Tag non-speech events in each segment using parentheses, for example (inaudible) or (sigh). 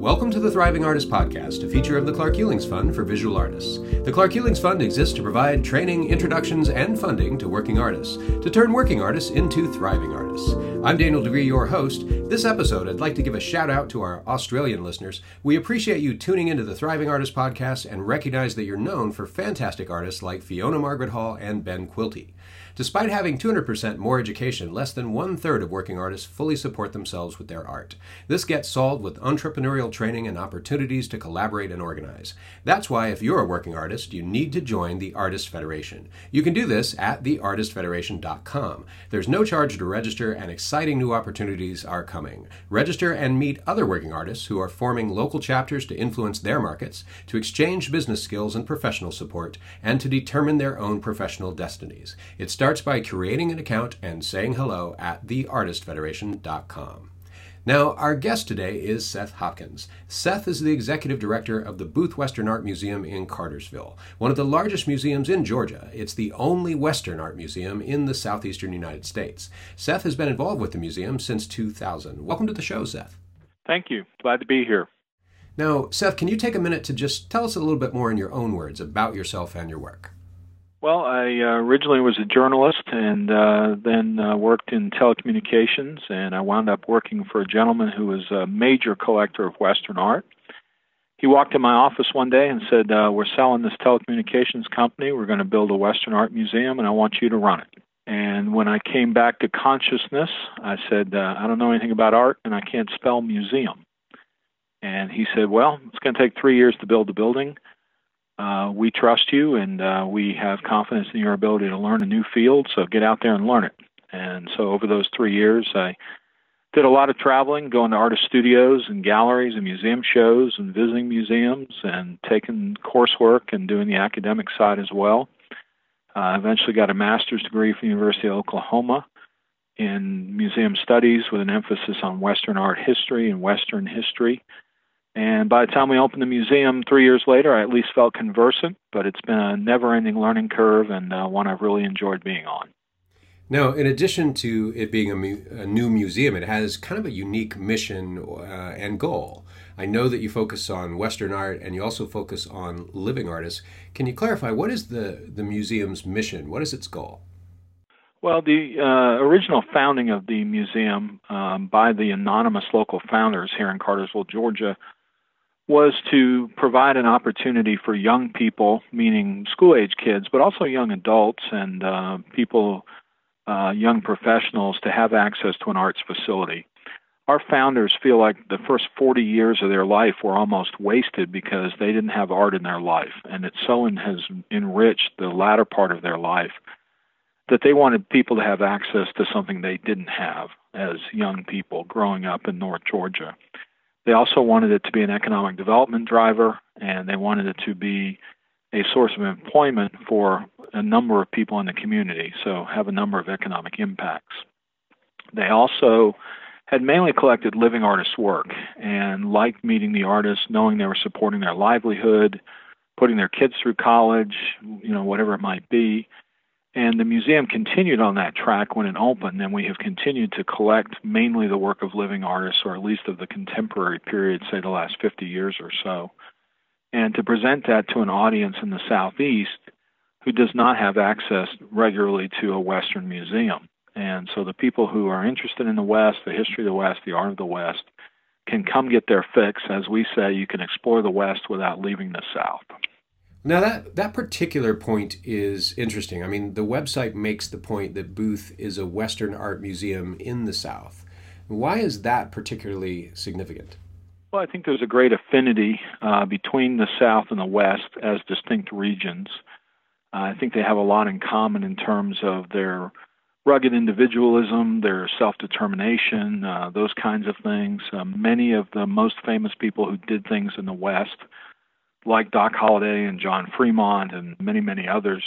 Welcome to the Thriving Artist Podcast, a feature of the Clark Hulings Fund for Visual Artists. The Clark Hulings Fund exists to provide training, introductions, and funding to working artists, to turn working artists into thriving artists. I'm Daniel DiGriz, your host. This episode, I'd like to give a shout out to our Australian listeners. We appreciate you tuning into the Thriving Artist Podcast and recognize that you're known for fantastic artists like Fiona Margaret Hall and Ben Quilty. Despite having 200% more education, less than one third of working artists fully support themselves with their art. This gets solved with entrepreneurial training and opportunities to collaborate and organize. That's why, if you're a working artist, you need to join the Artist Federation. You can do this at theartistfederation.com. There's no charge to register, and exciting new opportunities are coming. Register and meet other working artists who are forming local chapters to influence their markets, to exchange business skills and professional support, and to determine their own professional destinies. It's starts by creating an account and saying hello at theartistfederation.com. Now, our guest today is Seth Hopkins. Seth is the executive director of the Booth Western Art Museum in Cartersville, one of the largest museums in Georgia. It's the only Western art museum in the southeastern United States. Seth has been involved with the museum since 2000. Welcome to the show, Seth. Thank you. Glad to be here. Now, Seth, can you take a minute to just tell us a little bit more in your own words about yourself and your work? Well, I uh, originally was a journalist and uh, then uh, worked in telecommunications, and I wound up working for a gentleman who was a major collector of Western art. He walked in my office one day and said, uh, We're selling this telecommunications company. We're going to build a Western art museum, and I want you to run it. And when I came back to consciousness, I said, uh, I don't know anything about art, and I can't spell museum. And he said, Well, it's going to take three years to build the building uh, we trust you and uh, we have confidence in your ability to learn a new field, so get out there and learn it. And so over those three years, I did a lot of traveling, going to artist studios and galleries and museum shows and visiting museums and taking coursework and doing the academic side as well. I uh, eventually got a master's degree from the University of Oklahoma in museum studies with an emphasis on Western art history and Western history. And by the time we opened the museum three years later, I at least felt conversant, but it's been a never ending learning curve and uh, one I've really enjoyed being on. Now, in addition to it being a, mu- a new museum, it has kind of a unique mission uh, and goal. I know that you focus on Western art and you also focus on living artists. Can you clarify what is the, the museum's mission? What is its goal? Well, the uh, original founding of the museum um, by the anonymous local founders here in Cartersville, Georgia, was to provide an opportunity for young people, meaning school age kids, but also young adults and uh, people, uh, young professionals, to have access to an arts facility. Our founders feel like the first 40 years of their life were almost wasted because they didn't have art in their life, and it so has enriched the latter part of their life that they wanted people to have access to something they didn't have as young people growing up in North Georgia. They also wanted it to be an economic development driver, and they wanted it to be a source of employment for a number of people in the community, so have a number of economic impacts. They also had mainly collected living artists' work and liked meeting the artists, knowing they were supporting their livelihood, putting their kids through college, you know, whatever it might be, and the museum continued on that track when it opened, and we have continued to collect mainly the work of living artists, or at least of the contemporary period, say the last 50 years or so, and to present that to an audience in the Southeast who does not have access regularly to a Western museum. And so the people who are interested in the West, the history of the West, the art of the West, can come get their fix. As we say, you can explore the West without leaving the South. Now that that particular point is interesting. I mean, the website makes the point that Booth is a Western art museum in the South. Why is that particularly significant? Well, I think there's a great affinity uh, between the South and the West as distinct regions. Uh, I think they have a lot in common in terms of their rugged individualism, their self determination, uh, those kinds of things. Uh, many of the most famous people who did things in the West like Doc Holliday and John Fremont and many, many others,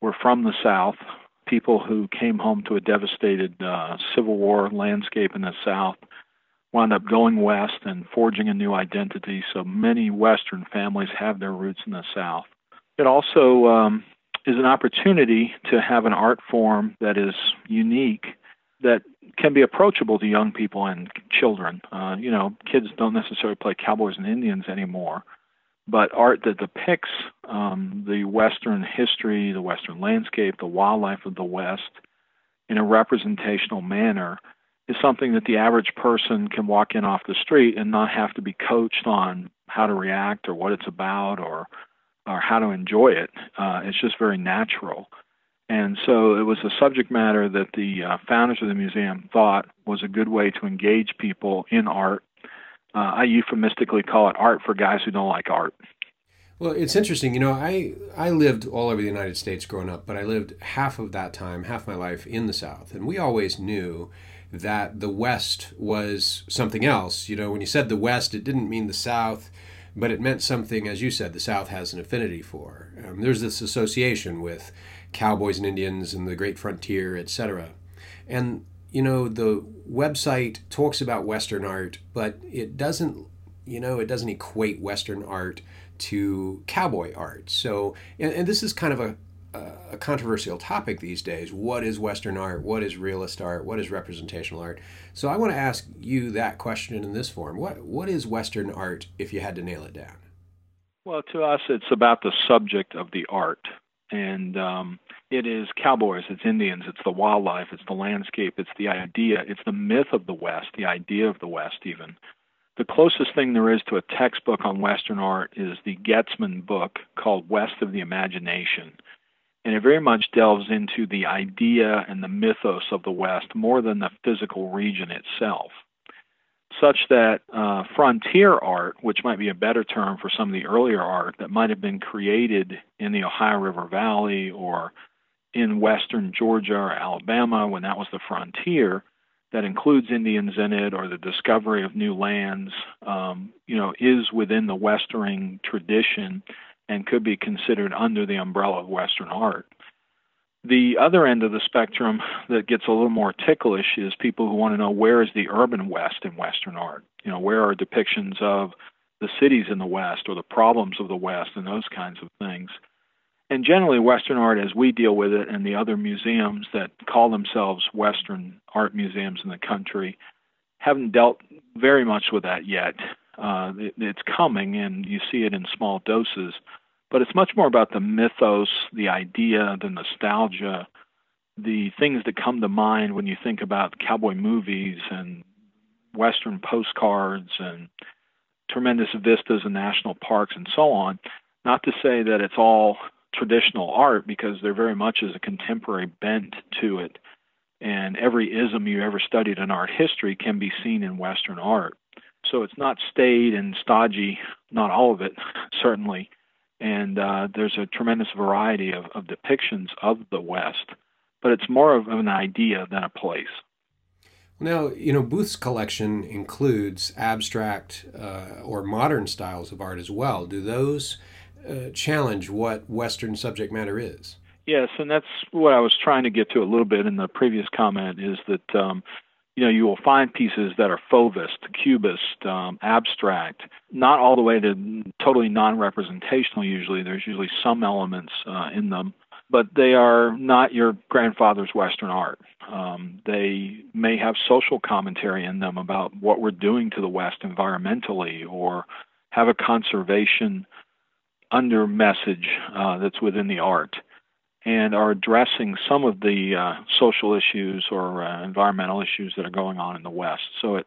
were from the South, people who came home to a devastated uh, Civil War landscape in the South, wound up going west and forging a new identity. So many Western families have their roots in the South. It also um, is an opportunity to have an art form that is unique that can be approachable to young people and children. Uh, you know, kids don't necessarily play cowboys and Indians anymore, but art that depicts um, the Western history, the Western landscape, the wildlife of the West in a representational manner is something that the average person can walk in off the street and not have to be coached on how to react or what it's about or or how to enjoy it. Uh, it's just very natural. And so it was a subject matter that the uh, founders of the museum thought was a good way to engage people in art. Uh, I euphemistically call it art for guys who don't like art. Well, it's interesting. You know, I, I lived all over the United States growing up, but I lived half of that time, half my life in the South. And we always knew that the West was something else. You know, when you said the West, it didn't mean the South, but it meant something, as you said, the South has an affinity for. Um, there's this association with cowboys and Indians and the great frontier, etc. And, you know, the website talks about Western art, but it doesn't, you know, it doesn't equate Western art to cowboy art. So, and, and this is kind of a, a controversial topic these days. What is Western art? What is realist art? What is representational art? So I want to ask you that question in this form. What what is Western art if you had to nail it down? Well, to us, it's about the subject of the art, and um, it is cowboys, it's Indians, it's the wildlife, it's the landscape, it's the idea, it's the myth of the West, the idea of the West, even. The closest thing there is to a textbook on Western art is the Goetzmann book called West of the Imagination and it very much delves into the idea and the mythos of the West more than the physical region itself. Such that uh, frontier art, which might be a better term for some of the earlier art that might have been created in the Ohio River Valley or in western Georgia or Alabama when that was the frontier, that includes Indians in it or the discovery of new lands, um, you know, is within the Westering tradition and could be considered under the umbrella of Western art. The other end of the spectrum that gets a little more ticklish is people who want to know where is the urban West in Western art? You know, where are depictions of the cities in the West or the problems of the West and those kinds of things. And generally, Western art, as we deal with it, and the other museums that call themselves Western art museums in the country, haven't dealt very much with that yet. Uh, it, it's coming, and you see it in small doses. But it's much more about the mythos, the idea, the nostalgia, the things that come to mind when you think about cowboy movies and Western postcards and tremendous vistas and national parks and so on. Not to say that it's all traditional art, because there very much is a contemporary bent to it. And every ism you ever studied in art history can be seen in Western art. So it's not staid and stodgy, not all of it, (laughs) certainly. And uh, there's a tremendous variety of, of depictions of the West, but it's more of an idea than a place. Now, you know, Booth's collection includes abstract uh, or modern styles of art as well. Do those uh, challenge what Western subject matter is? Yes, and that's what I was trying to get to a little bit in the previous comment is that um, you know, you will find pieces that are fauvist, cubist, um, abstract, not all the way to totally non-representational. Usually, there's usually some elements uh, in them, but they are not your grandfather's Western art. Um, they may have social commentary in them about what we're doing to the West environmentally, or have a conservation under message uh, that's within the art and are addressing some of the uh, social issues or uh, environmental issues that are going on in the West. So it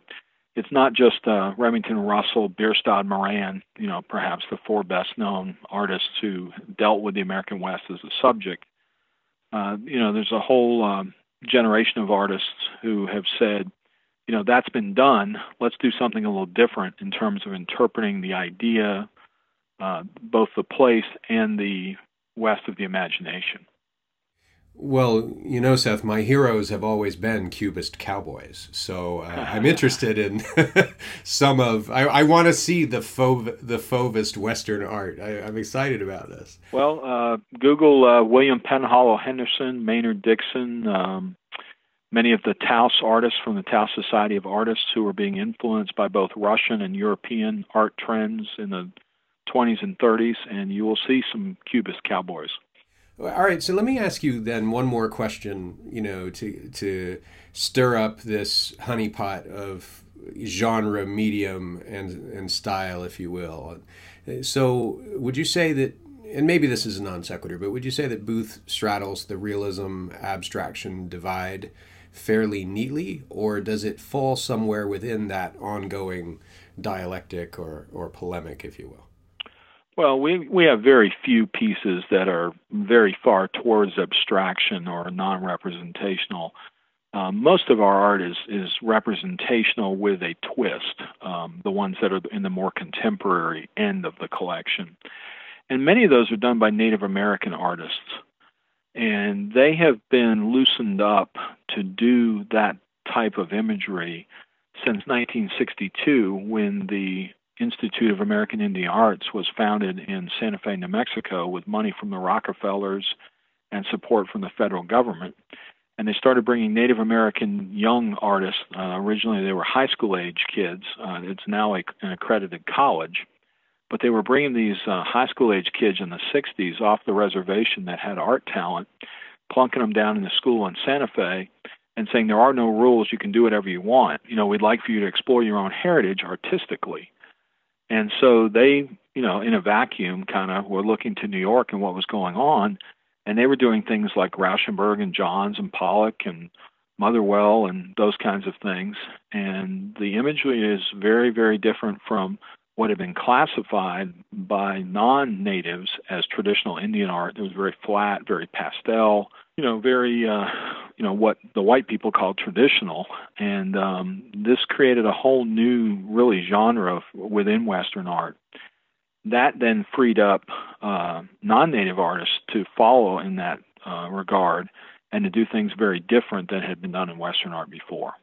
it's not just uh, Remington Russell, Bierstadt, Moran, you know, perhaps the four best known artists who dealt with the American West as a subject. Uh, you know, there's a whole um, generation of artists who have said, you know, that's been done. Let's do something a little different in terms of interpreting the idea, uh, both the place and the west of the imagination. Well, you know, Seth, my heroes have always been Cubist cowboys. So uh, I'm (laughs) interested in (laughs) some of. I, I want to see the fauve, the fauvist Western art. I, am excited about this. Well, uh, Google uh, William Penhallow Henderson, Maynard Dixon, um, many of the Taos artists from the Taos Society of Artists who are being influenced by both Russian and European art trends in the 20s and 30s, and you will see some Cubist cowboys. All right, so let me ask you then one more question, you know, to to stir up this honeypot of genre, medium, and and style, if you will. So, would you say that, and maybe this is a non sequitur, but would you say that Booth straddles the realism abstraction divide fairly neatly, or does it fall somewhere within that ongoing dialectic or or polemic, if you will? Well, we we have very few pieces that are very far towards abstraction or non-representational. Um, most of our art is is representational with a twist. Um, the ones that are in the more contemporary end of the collection, and many of those are done by Native American artists, and they have been loosened up to do that type of imagery since 1962 when the Institute of American Indian Arts was founded in Santa Fe, New Mexico, with money from the Rockefellers and support from the federal government. And they started bringing Native American young artists. Uh, originally, they were high school age kids. Uh, it's now a, an accredited college. But they were bringing these uh, high school age kids in the 60s off the reservation that had art talent, plunking them down in the school in Santa Fe and saying there are no rules, you can do whatever you want. You know, we'd like for you to explore your own heritage artistically. And so they, you know, in a vacuum, kind of were looking to New York and what was going on, and they were doing things like Rauschenberg and Johns and Pollock and Motherwell and those kinds of things. And the imagery is very, very different from what had been classified by non-natives as traditional Indian art. It was very flat, very pastel, you know, very, uh, you know, what the white people call traditional. And um, this created a whole new, really, genre within Western art. That then freed up uh, non native artists to follow in that uh, regard and to do things very different than had been done in Western art before.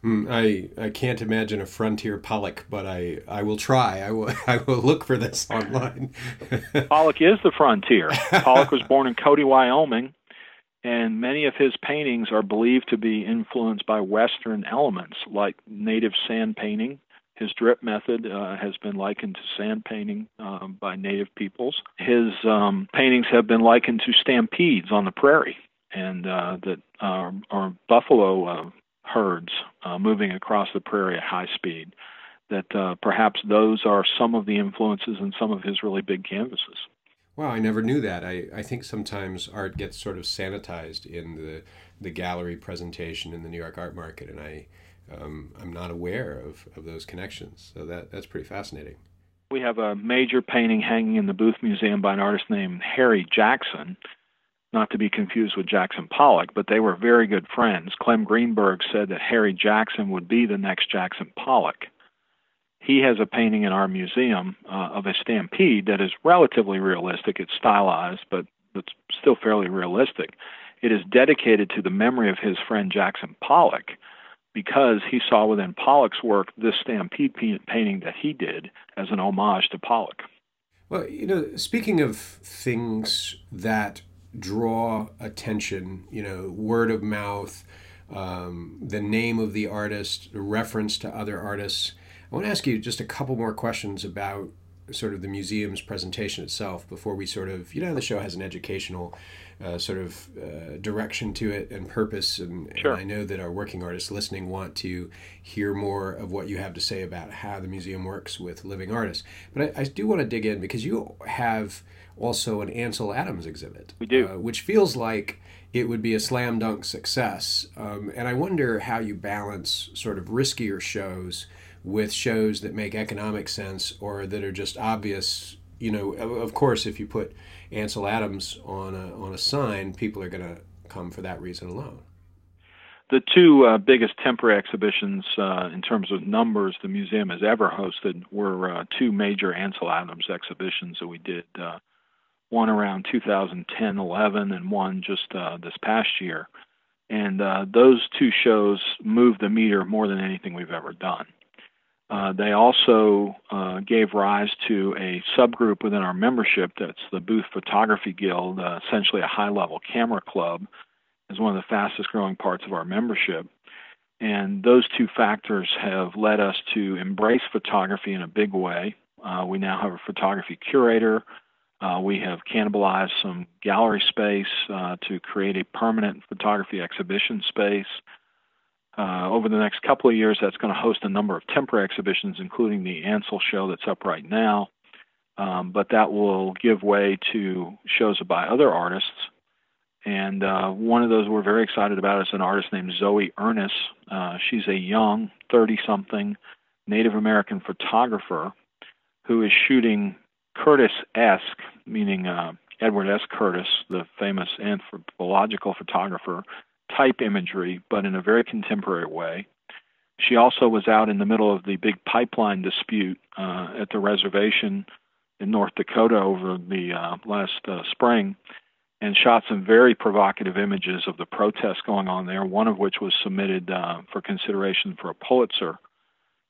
Hmm, I, I can't imagine a frontier Pollock, but I, I will try. I will (laughs) I will look for this online. Pollock is the frontier. (laughs) Pollock was born in Cody, Wyoming, and many of his paintings are believed to be influenced by Western elements, like native sand painting. His drip method uh, has been likened to sand painting uh, by native peoples. His um, paintings have been likened to stampedes on the prairie, and uh, that uh, are buffalo uh, herds uh, moving across the prairie at high speed. That uh, perhaps those are some of the influences in some of his really big canvases. Wow, I never knew that. I, I think sometimes art gets sort of sanitized in the the gallery presentation in the New York art market, and I um, I'm not aware of, of those connections. So that that's pretty fascinating. We have a major painting hanging in the Booth Museum by an artist named Harry Jackson, not to be confused with Jackson Pollock, but they were very good friends. Clem Greenberg said that Harry Jackson would be the next Jackson Pollock he has a painting in our museum uh, of a stampede that is relatively realistic. It's stylized, but it's still fairly realistic. It is dedicated to the memory of his friend Jackson Pollock because he saw within Pollock's work this stampede painting that he did as an homage to Pollock. Well, you know, speaking of things that draw attention, you know, word of mouth, um, the name of the artist, reference to other artists I want to ask you just a couple more questions about sort of the museum's presentation itself before we sort of, you know, the show has an educational uh, sort of uh, direction to it and purpose. And, sure. and, I know that our working artists listening want to hear more of what you have to say about how the museum works with living artists. But I, I do want to dig in because you have also an Ansel Adams exhibit. We do. Uh, which feels like it would be a slam dunk success. Um, and I wonder how you balance sort of riskier shows with shows that make economic sense or that are just obvious. You know, of course, if you put Ansel Adams on a on a sign, people are going to come for that reason alone. The two uh, biggest temporary exhibitions uh, in terms of numbers the museum has ever hosted were uh, two major Ansel Adams exhibitions that we did. Uh, one around 2010 11 and one just uh, this past year. And uh, those two shows moved the meter more than anything we've ever done. Uh, they also uh, gave rise to a subgroup within our membership that's the Booth Photography Guild, uh, essentially a high level camera club, is one of the fastest growing parts of our membership. And those two factors have led us to embrace photography in a big way. Uh, we now have a photography curator, Uh, we have cannibalized some gallery space uh, to create a permanent photography exhibition space. Uh, over the next couple of years, that's going to host a number of temporary exhibitions, including the Ansel show that's up right now. Um, but that will give way to shows by other artists. And uh, one of those we're very excited about is an artist named Zoe Urness. Uh, she's a young, 30 something Native American photographer who is shooting Curtis esque, meaning uh, Edward S. Curtis, the famous anthropological photographer, type imagery, but in a very contemporary way. She also was out in the middle of the big pipeline dispute uh, at the reservation in North Dakota over the uh, last uh, spring and shot some very provocative images of the protests going on there, one of which was submitted uh, for consideration for a Pulitzer.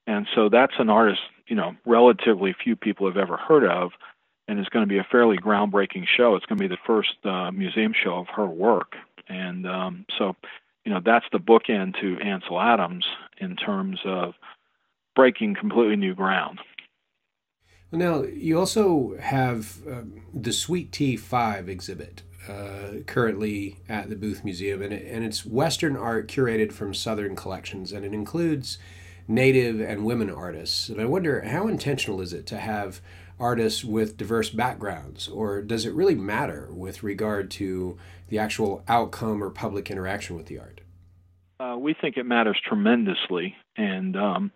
And so that's an artist, you know, relatively few people have ever heard of, and it's going to be a fairly groundbreaking show. It's going to be the first uh, museum show of her work. And um, so, you know, that's the bookend to Ansel Adams in terms of breaking completely new ground. Well, now, you also have um, the Sweet Tea 5 exhibit uh, currently at the Booth Museum, and, it, and it's Western art curated from Southern collections, and it includes Native and women artists. And I wonder how intentional is it to have artists with diverse backgrounds, or does it really matter with regard to the actual outcome or public interaction with the art? Uh, we think it matters tremendously, and um,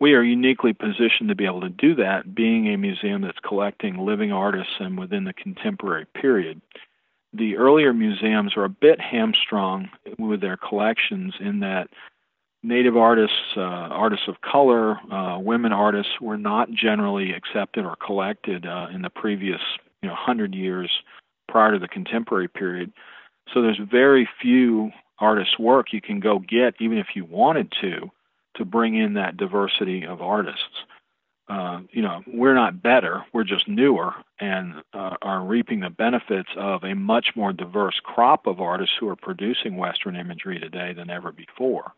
we are uniquely positioned to be able to do that, being a museum that's collecting living artists and within the contemporary period. The earlier museums are a bit hamstrung with their collections in that Native artists, uh, artists of color, uh, women artists were not generally accepted or collected uh, in the previous you know, 100 years prior to the contemporary period. So there's very few artists' work you can go get, even if you wanted to, to bring in that diversity of artists. Uh, you know, we're not better, we're just newer and uh, are reaping the benefits of a much more diverse crop of artists who are producing Western imagery today than ever before.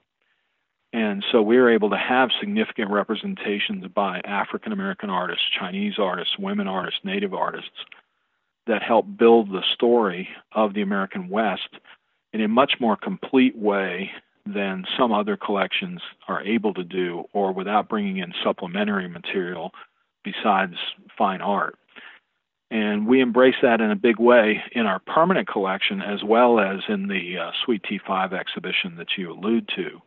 And so we are able to have significant representations by African American artists, Chinese artists, women artists, Native artists that help build the story of the American West in a much more complete way than some other collections are able to do, or without bringing in supplementary material besides fine art. And we embrace that in a big way in our permanent collection as well as in the uh, Sweet Tea 5 exhibition that you allude to.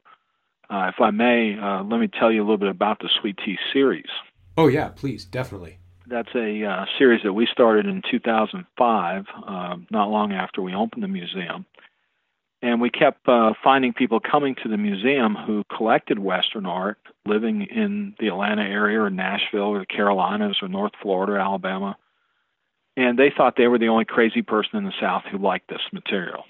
Uh, if I may, uh, let me tell you a little bit about the Sweet Tea series. Oh, yeah, please, definitely. That's a uh, series that we started in 2005, uh, not long after we opened the museum. And we kept uh, finding people coming to the museum who collected Western art, living in the Atlanta area or Nashville or the Carolinas or North Florida, or Alabama. And they thought they were the only crazy person in the South who liked this material,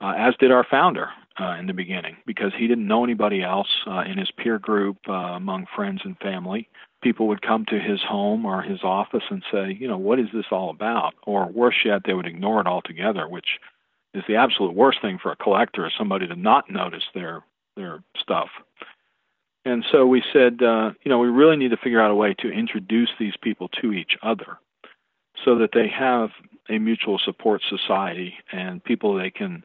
uh, as did our founder uh, in the beginning, because he didn't know anybody else uh, in his peer group, uh, among friends and family. People would come to his home or his office and say, you know, what is this all about? Or worse yet, they would ignore it altogether, which is the absolute worst thing for a collector is somebody to not notice their their stuff. And so we said, uh, you know, we really need to figure out a way to introduce these people to each other so that they have a mutual support society and people they can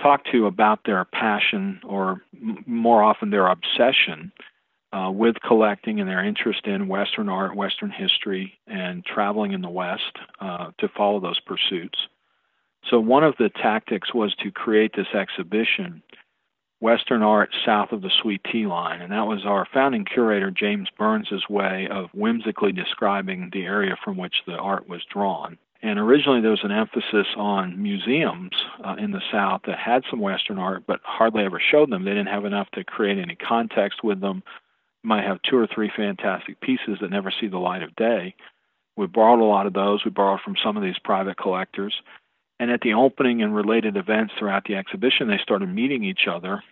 talk to about their passion or m- more often their obsession uh, with collecting and their interest in Western art, Western history, and traveling in the West uh, to follow those pursuits. So, one of the tactics was to create this exhibition, Western Art South of the Sweet Tea Line. And that was our founding curator, James Burns' way of whimsically describing the area from which the art was drawn. And originally, there was an emphasis on museums uh, in the South that had some Western art, but hardly ever showed them. They didn't have enough to create any context with them. might have two or three fantastic pieces that never see the light of day. We borrowed a lot of those. We borrowed from some of these private collectors. And at the opening and related events throughout the exhibition, they started meeting each other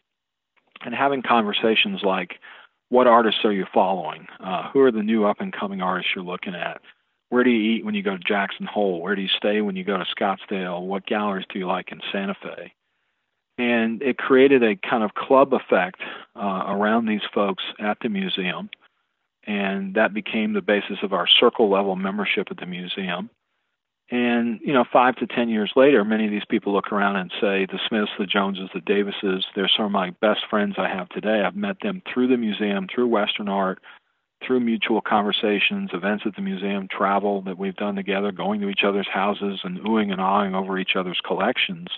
and having conversations like, what artists are you following? Uh, who are the new up and coming artists you're looking at? Where do you eat when you go to Jackson Hole? Where do you stay when you go to Scottsdale? What galleries do you like in Santa Fe? And it created a kind of club effect uh, around these folks at the museum. And that became the basis of our circle level membership at the museum And you know, five to ten years later, many of these people look around and say, "The Smiths, the Joneses, the Davises, they're some of my best friends I have today. I've met them through the museum, through Western art, through mutual conversations, events at the museum, travel that we've done together, going to each other's houses and oohing and awing over each other's collections.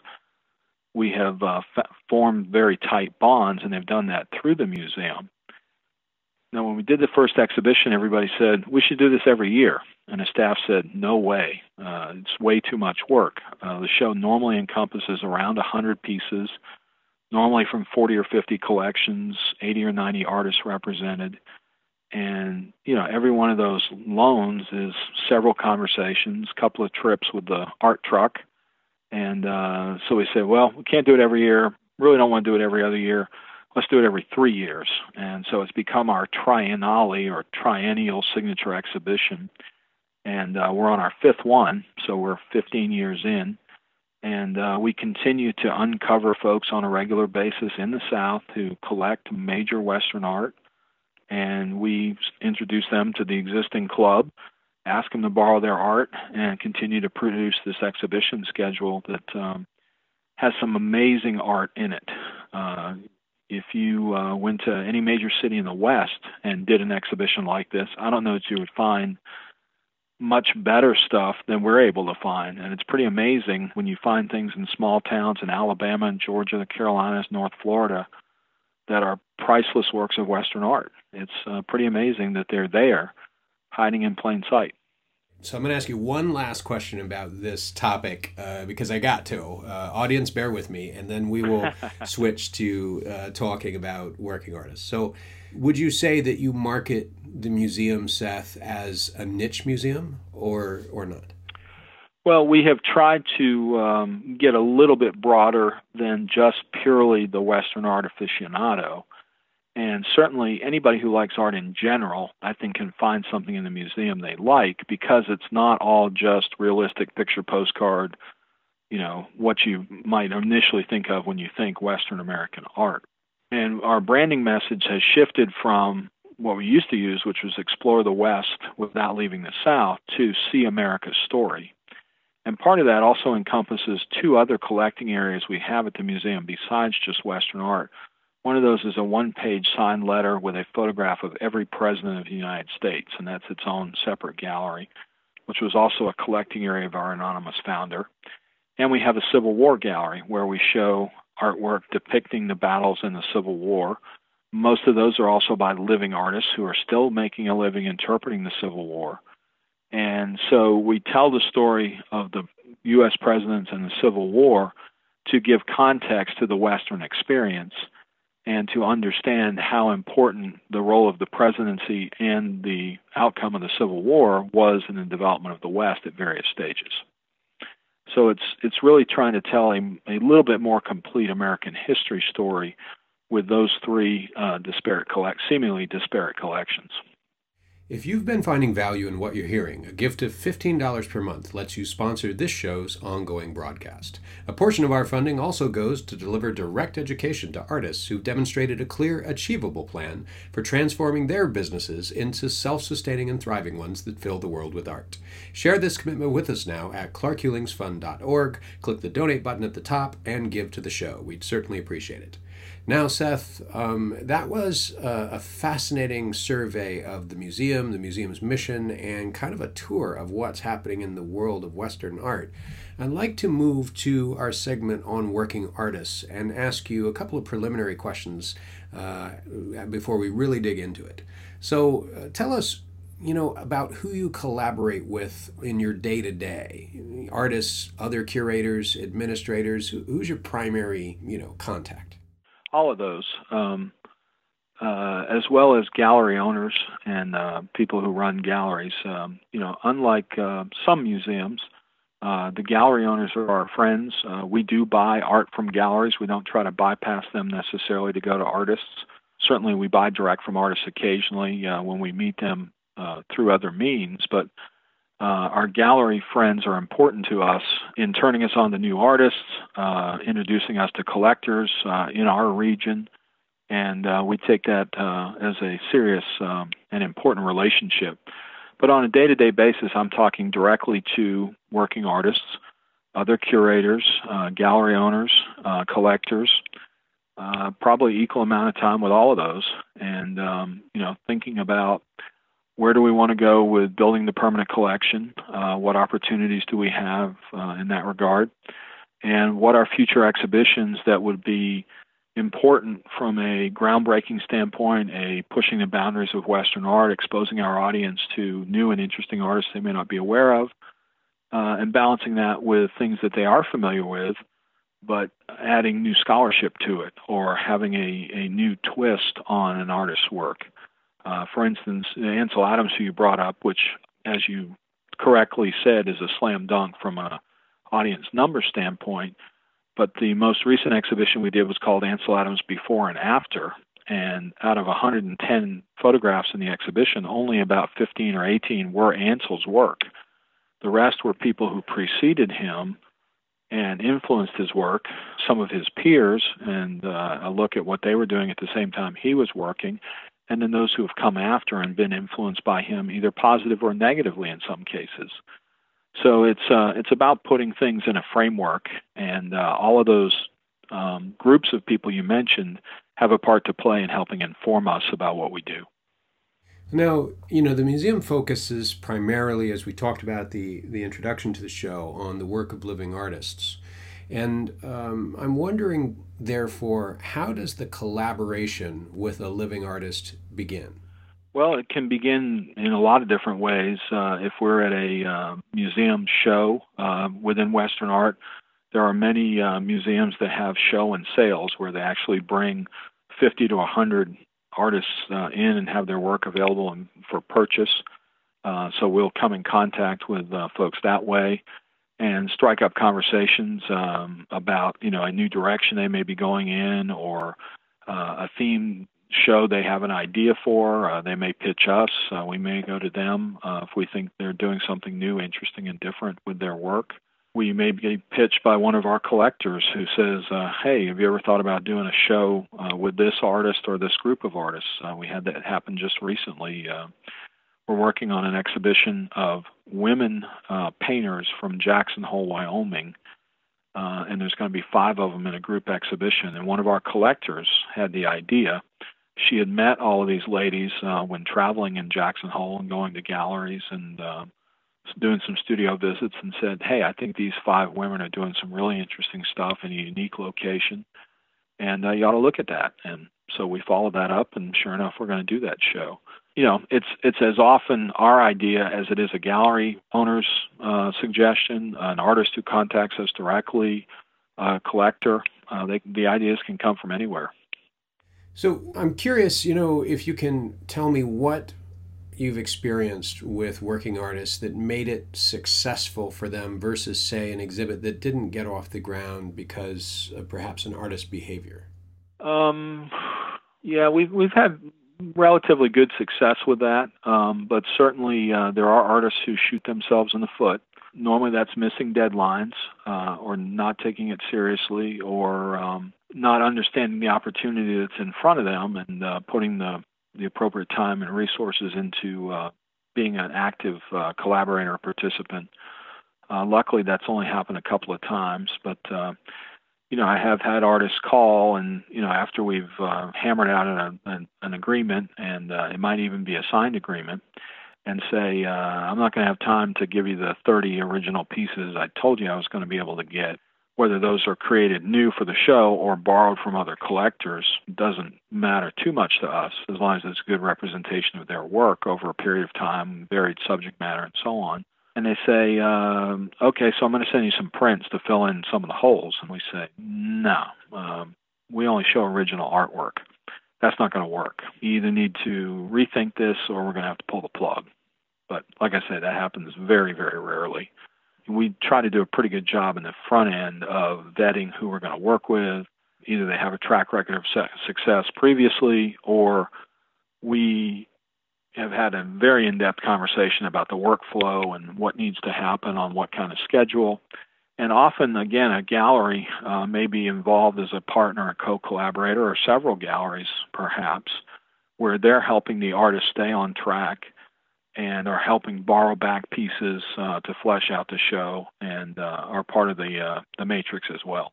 We have uh, f- formed very tight bonds, and they've done that through the museum. Now, when we did the first exhibition, everybody said, we should do this every year. And the staff said, no way. Uh, it's way too much work. Uh, the show normally encompasses around 100 pieces, normally from 40 or 50 collections, 80 or 90 artists represented. And, you know, every one of those loans is several conversations, a couple of trips with the art truck. And uh, so we said, well, we can't do it every year. Really don't want to do it every other year let's do it every three years. And so it's become our triennale or triennial signature exhibition. And uh, we're on our fifth one, so we're 15 years in. And uh, we continue to uncover folks on a regular basis in the South who collect major Western art. And we introduce them to the existing club, ask them to borrow their art, and continue to produce this exhibition schedule that um, has some amazing art in it. Uh, if you uh, went to any major city in the West and did an exhibition like this, I don't know that you would find much better stuff than we're able to find. And it's pretty amazing when you find things in small towns in Alabama and Georgia, the Carolinas, North Florida that are priceless works of Western art. It's uh, pretty amazing that they're there, hiding in plain sight. So I'm going to ask you one last question about this topic uh, because I got to. Uh, audience, bear with me, and then we will (laughs) switch to uh, talking about working artists. So, would you say that you market the museum, Seth, as a niche museum, or or not? Well, we have tried to um, get a little bit broader than just purely the Western art aficionado. And certainly, anybody who likes art in general, I think, can find something in the museum they like because it's not all just realistic picture postcard, you know, what you might initially think of when you think Western American art. And our branding message has shifted from what we used to use, which was explore the West without leaving the South, to see America's story. And part of that also encompasses two other collecting areas we have at the museum besides just Western art. One of those is a one page signed letter with a photograph of every president of the United States, and that's its own separate gallery, which was also a collecting area of our anonymous founder. And we have a Civil War gallery where we show artwork depicting the battles in the Civil War. Most of those are also by living artists who are still making a living interpreting the Civil War. And so we tell the story of the U.S. presidents and the Civil War to give context to the Western experience and to understand how important the role of the presidency and the outcome of the Civil War was in the development of the West at various stages. So it's it's really trying to tell a, a little bit more complete American history story with those three uh, disparate collect seemingly disparate collections. If you've been finding value in what you're hearing, a gift of $15 per month lets you sponsor this show's ongoing broadcast. A portion of our funding also goes to deliver direct education to artists who've demonstrated a clear, achievable plan for transforming their businesses into self sustaining and thriving ones that fill the world with art. Share this commitment with us now at clarkhulingsfund.org. Click the donate button at the top and give to the show. We'd certainly appreciate it. Now, Seth, um, that was a, a, fascinating survey of the museum, the museum's mission, and kind of a tour of what's happening in the world of Western art. I'd like to move to our segment on working artists and ask you a couple of preliminary questions uh, before we really dig into it. So, uh, tell us you know about who you collaborate with in your day to day artists other curators administrators who's your primary you know contact all of those, um, uh, as well as gallery owners and uh, people who run galleries. Um, you know, unlike uh, some museums, uh, the gallery owners are our friends. Uh, we do buy art from galleries. We don't try to bypass them necessarily to go to artists. Certainly, we buy direct from artists occasionally uh, when we meet them through other means, but uh, our gallery friends are important to us in turning us on to new artists, uh, introducing us to collectors uh, in our region, and uh, we take that uh, as a serious um, and important relationship. But on a day to day basis, I'm talking directly to working artists, other curators, uh, gallery owners, collectors, probably equal amount of time with all of those, and um, you know, thinking about where do we want to go with building the permanent collection, uh, what opportunities do we have uh, in that regard, and what are future exhibitions that would be important from a groundbreaking standpoint, a pushing the boundaries of Western art, exposing our audience to new and interesting artists they may not be aware of, uh, and balancing that with things that they are familiar with, but adding new scholarship to it or having a, a new twist on an artist's work. Uh, for instance, Ansel Adams, who you brought up, which, as you correctly said, is a slam dunk from an audience number standpoint but the most recent exhibition we did was called Ansel Adams Before and After. And out of 110 photographs in the exhibition, only about 15 or 18 were Ansel's work. The rest were people who preceded him and influenced his work, some of his peers, and uh, a look at what they were doing at the same time he was working, and then those who have come after and been influenced by him, either positive or negatively in some cases. So it's uh, it's about putting things in a framework, and uh, all of those um, groups of people you mentioned have a part to play in helping inform us about what we do. Now, you know, the museum focuses primarily, as we talked about the the introduction to the show, on the work of living artists, and um, I'm wondering, therefore, how does the collaboration with a living artist begin? Well, it can begin in a lot of different ways. Uh, if we're at a uh, museum show uh, within Western art, there are many uh, museums that have show and sales where they actually bring 50 to 100 artists uh, in and have their work available for purchase. Uh, so we'll come in contact with folks that way and strike up conversations um, about you know a new direction they may be going in or a theme show they have an idea for. Uh, they may pitch us. Uh, we may go to them uh, if we think they're doing something new, interesting, and different with their work. We may be pitched by one of our collectors who says, uh, "Hey, have you ever thought about doing a show uh, with this artist or this group of artists?" Uh, we had that happen just recently. We're working on an exhibition of women uh, painters from Jackson Hole, Wyoming, uh, and there's going to be five of them in a group exhibition. And one of our collectors had the idea she had met all of these ladies uh, when traveling in Jackson Hole and going to galleries and uh, doing some studio visits and said, Hey, I think these five women are doing some really interesting stuff in a unique location, and uh, you ought to look at that. And so we followed that up, and sure enough, we're going to do that show. You know, it's it's as often our idea as it is a gallery owner's uh, suggestion, an artist who contacts us directly, a collector. Uh, they, the ideas can come from anywhere. So I'm curious, you know, if you can tell me what you've experienced with working artists that made it successful for them versus, say, an exhibit that didn't get off the ground because of perhaps an artist's behavior. Um, yeah, we've we've had relatively good success with that, um, but certainly uh, there are artists who shoot themselves in the foot. Normally, that's missing deadlines uh, or not taking it seriously or um, not understanding the opportunity that's in front of them and uh, putting the the appropriate time and resources into uh, being an active uh, collaborator or participant. Uh, luckily, that's only happened a couple of times, but uh, you know I have had artists call, and you know after we've uh, hammered out an, an, an agreement, and uh, it might even be a signed agreement, and say uh, I'm not going to have time to give you the 30 original pieces I told you I was going to be able to get whether those are created new for the show or borrowed from other collectors doesn't matter too much to us as long as it's a good representation of their work over a period of time, varied subject matter, and so on. And they say, um, okay, so I'm going to send you some prints to fill in some of the holes. And we say, no, um, we only show original artwork. That's not going to work. You either need to rethink this or we're going to have to pull the plug. But like I said, that happens very, very rarely we try to do a pretty good job in the front end of vetting who we're going to work with. Either they have a track record of success previously, or we have had a very in depth conversation about the workflow and what needs to happen on what kind of schedule. And often, again, a gallery uh, may be involved as a partner, a co collaborator, or several galleries perhaps, where they're helping the artist stay on track and are helping borrow back pieces uh, to flesh out the show and uh, are part of the uh, the matrix as well.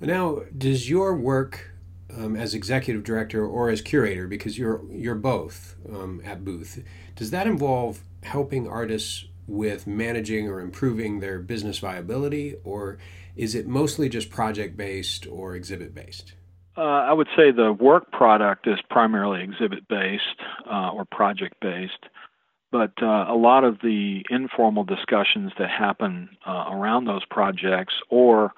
Now, does your work um, as executive director or as curator, because you're you're both um, at Booth, does that involve helping artists with managing or improving their business viability, or is it mostly just project based or exhibit based? Uh, I would say the work product is primarily exhibit based uh, or project based, but uh, a lot of the informal discussions that happen uh, around those projects or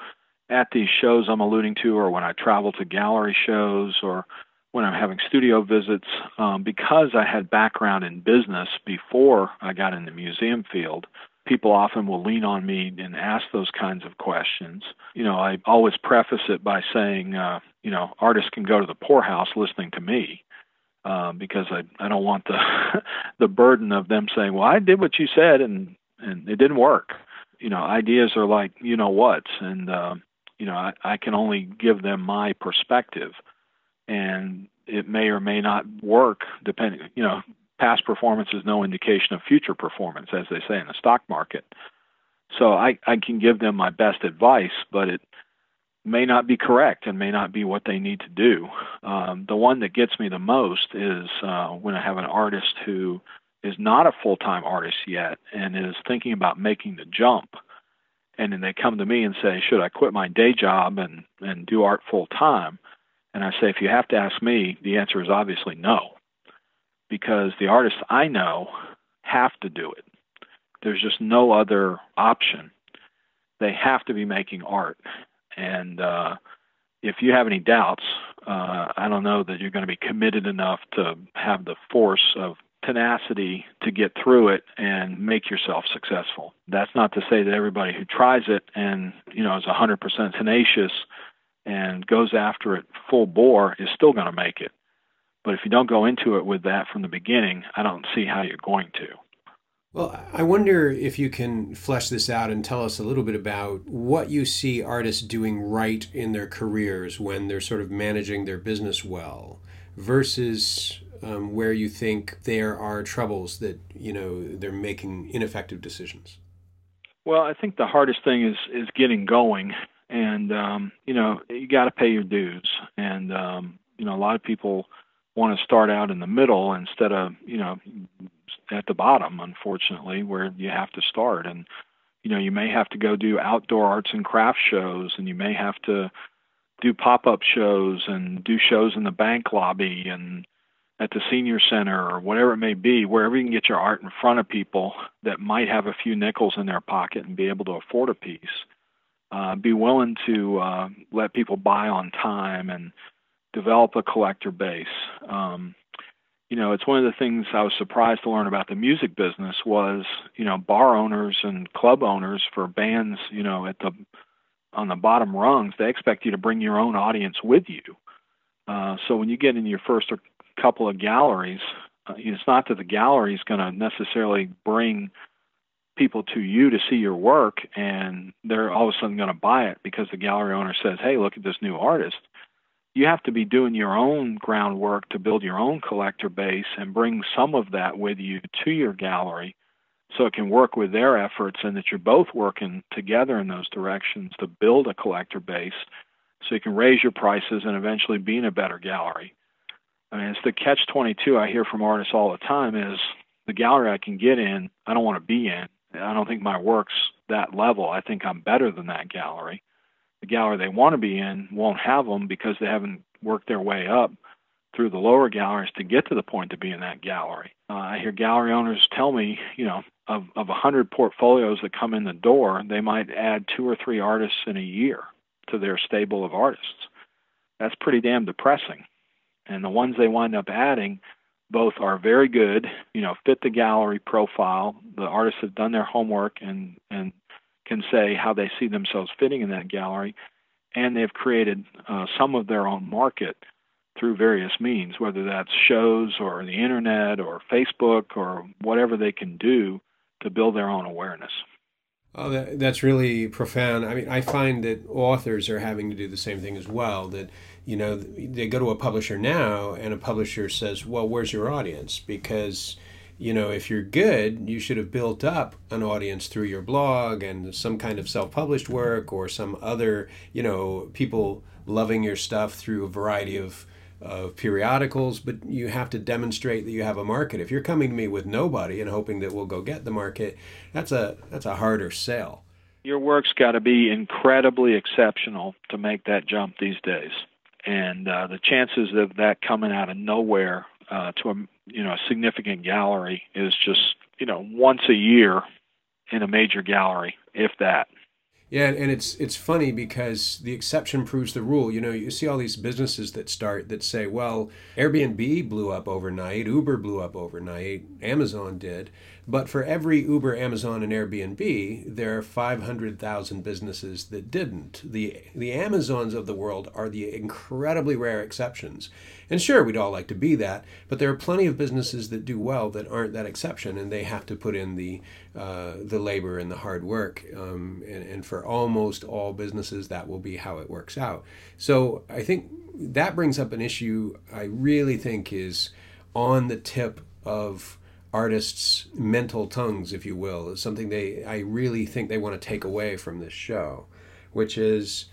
at these shows I'm alluding to, or when I travel to gallery shows, or when I'm having studio visits, um, because I had background in business before I got in the museum field, people often will lean on me and ask those kinds of questions. You know, I always preface it by saying, uh, you know, artists can go to the poorhouse listening to me. Uh, because I I don't want the (laughs) the burden of them saying, well, I did what you said and and it didn't work. You know, ideas are like you know what, and uh, you know, I, I can only give them my perspective, and it may or may not work depending. You know, past performance is no indication of future performance, as they say in the stock market. So I, I can give them my best advice, but it may not be correct and may not be what they need to do. Um, the one that gets me the most is uh, when I have an artist who is not a full time artist yet and is thinking about making the jump and then they come to me and say, "Should I quit my day job and and do art full time?" And I say, "If you have to ask me, the answer is obviously no, because the artists I know have to do it. There's just no other option. They have to be making art, and uh, if you have any doubts, uh, I don't know that you're going to be committed enough to have the force of tenacity to get through it and make yourself successful. That's not to say that everybody who tries it and you know is 100% tenacious and goes after it full bore is still going to make it. But if you don't go into it with that from the beginning, I don't see how you're going to. Well, I wonder if you can flesh this out and tell us a little bit about what you see artists doing right in their careers when they're sort of managing their business well versus um, where you think there are troubles that you know they're making ineffective decisions? Well, I think the hardest thing is is getting going, and um, you know you got to pay your dues, and um, you know a lot of people want to start out in the middle instead of you know at the bottom, unfortunately, where you have to start, and you know you may have to go do outdoor arts and craft shows, and you may have to do pop-up shows and do shows in the bank lobby and at the senior center or whatever it may be, wherever you can get your art in front of people that might have a few nickels in their pocket and be able to afford a piece. Uh, be willing to uh, let people buy on time and develop a collector base. Um, you know, it's one of the things I was surprised to learn about the music business was, you know, bar owners and club owners for bands, you know, at the on the bottom rungs, they expect you to bring your own audience with you. Uh, so when you get in your first or couple of galleries, uh, it's not that the gallery is going to necessarily bring people to you to see your work and they're all of a sudden going to buy it because the gallery owner says, hey, look at this new artist. You have to be doing your own groundwork to build your own collector base and bring some of that with you to your gallery so it can work with their efforts and that you're both working together in those directions to build a collector base so you can raise your prices and eventually be in a better gallery. I mean, it's the catch 22 I hear from artists all the time is the gallery I can get in, I don't want to be in. I don't think my work's that level. I think I'm better than that gallery. The gallery they want to be in won't have them because they haven't worked their way up through the lower galleries to get to the point to be in that gallery. Uh, I hear gallery owners tell me, you know, of of a hundred portfolios that come in the door, they might add two or three artists in a year to their stable of artists. That's pretty damn depressing and the ones they wind up adding both are very good, you know, fit the gallery profile. The artists have done their homework and and can say how they see themselves fitting in that gallery, and they've created uh, some of their own market through various means, whether that's shows or the internet or Facebook or whatever they can do to build their own awareness. Oh, that, that's really profound. I mean, I find that authors are having to do the same thing as well. That you know, they go to a publisher now, and a publisher says, "Well, where's your audience?" Because you know, if you're good, you should have built up an audience through your blog and some kind of self published work or some other, you know, people loving your stuff through a variety of, of periodicals, but you have to demonstrate that you have a market. If you're coming to me with nobody and hoping that we'll go get the market, that's a that's a harder sell. Your work's got to be incredibly exceptional to make that jump these days, and uh, the chances of that coming out of nowhere uh, to a you know a significant gallery is just you know once a year in a major gallery, if that. Yeah, and it's it's funny because the exception proves the rule. You know, you see all these businesses that start that say, "Well, Airbnb blew up overnight, Uber blew up overnight, Amazon did." But for every Uber, Amazon, and Airbnb, there are 500,000 businesses that didn't. The, the Amazons of the world are the incredibly rare exceptions. And sure, we'd all like to be that, but there are plenty of businesses that do well that aren't that exception, and they have to put in the, uh, the labor and the hard work. Um, and, and for almost all businesses, that will be how it works out. So I think that brings up an issue I really think is on the tip of artists' mental tongues, if you will, is something they I really think they want to take away from this show, which is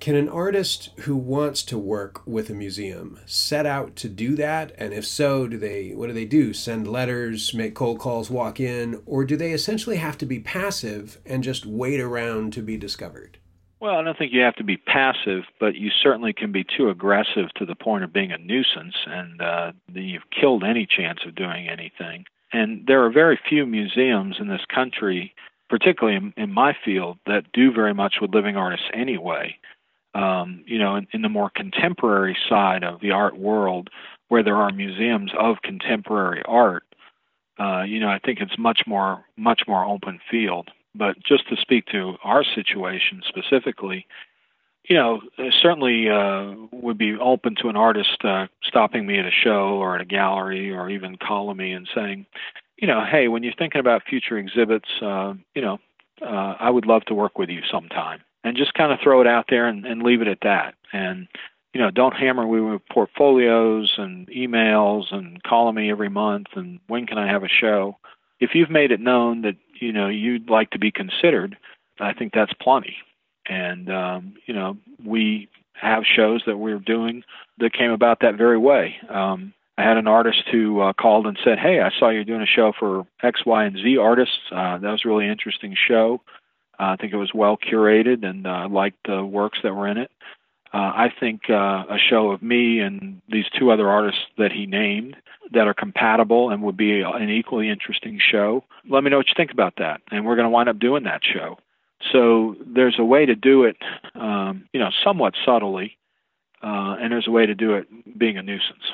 can an artist who wants to work with a museum set out to do that? And if so, do they what do they do? Send letters, make cold calls, walk in, or do they essentially have to be passive and just wait around to be discovered? Well, I don't think you have to be passive, but you certainly can be too aggressive to the point of being a nuisance, and uh, you've killed any chance of doing anything. And there are very few museums in this country, particularly in, in my field, that do very much with living artists anyway. Um, you know, in, in the more contemporary side of the art world, where there are museums of contemporary art, uh, you know, I think it's much more much more open field. But just to speak to our situation specifically, you know, certainly uh, would be open to an artist uh, stopping me at a show or at a gallery or even calling me and saying, you know, hey, when you're thinking about future exhibits, uh, you know, uh, I would love to work with you sometime. And just kind of throw it out there and, and leave it at that. And, you know, don't hammer me with portfolios and emails and calling me every month and when can I have a show. If you've made it known that you know you'd like to be considered, I think that's plenty. And um, you know we have shows that we're doing that came about that very way. Um, I had an artist who uh, called and said, "Hey, I saw you're doing a show for X, Y, and Z artists. Uh, that was a really interesting show. Uh, I think it was well curated, and uh, I liked the works that were in it. Uh, I think uh, a show of me and these two other artists that he named that are compatible and would be an equally interesting show. Let me know what you think about that. And we're going to wind up doing that show. So there's a way to do it, um, you know, somewhat subtly, uh, and there's a way to do it being a nuisance.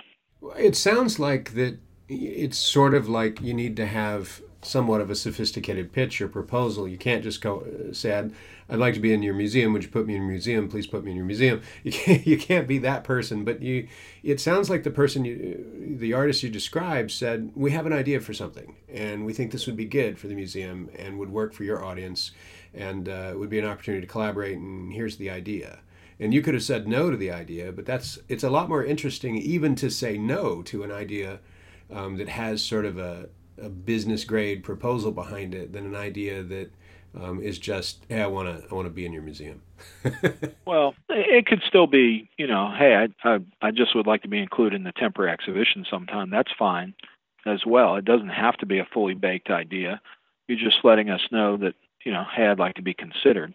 It sounds like that. It's sort of like you need to have somewhat of a sophisticated pitch or proposal. You can't just go uh, say, I'd, I'd, like to be in your museum. Would you put me in your museum? Please put me in your museum. (laughs) You can't, you can't be that person. But you, it sounds like the person, you, the artist you described said, we have an idea for something, and we think this would be good for the museum and would work for your audience, and uh, it would be an opportunity to collaborate. And here's the idea. And you could have said no to the idea, but that's it's a lot more interesting even to say no to an idea um, that has sort of a, a business grade proposal behind it than an idea that um, is just, hey, I want to, I want to be in your museum. (laughs) well, it could still be, you know, hey, I, I, I just would like to be included in the temporary exhibition sometime. That's fine, as well. It doesn't have to be a fully baked idea. You're just letting us know that, you know, hey, I'd like to be considered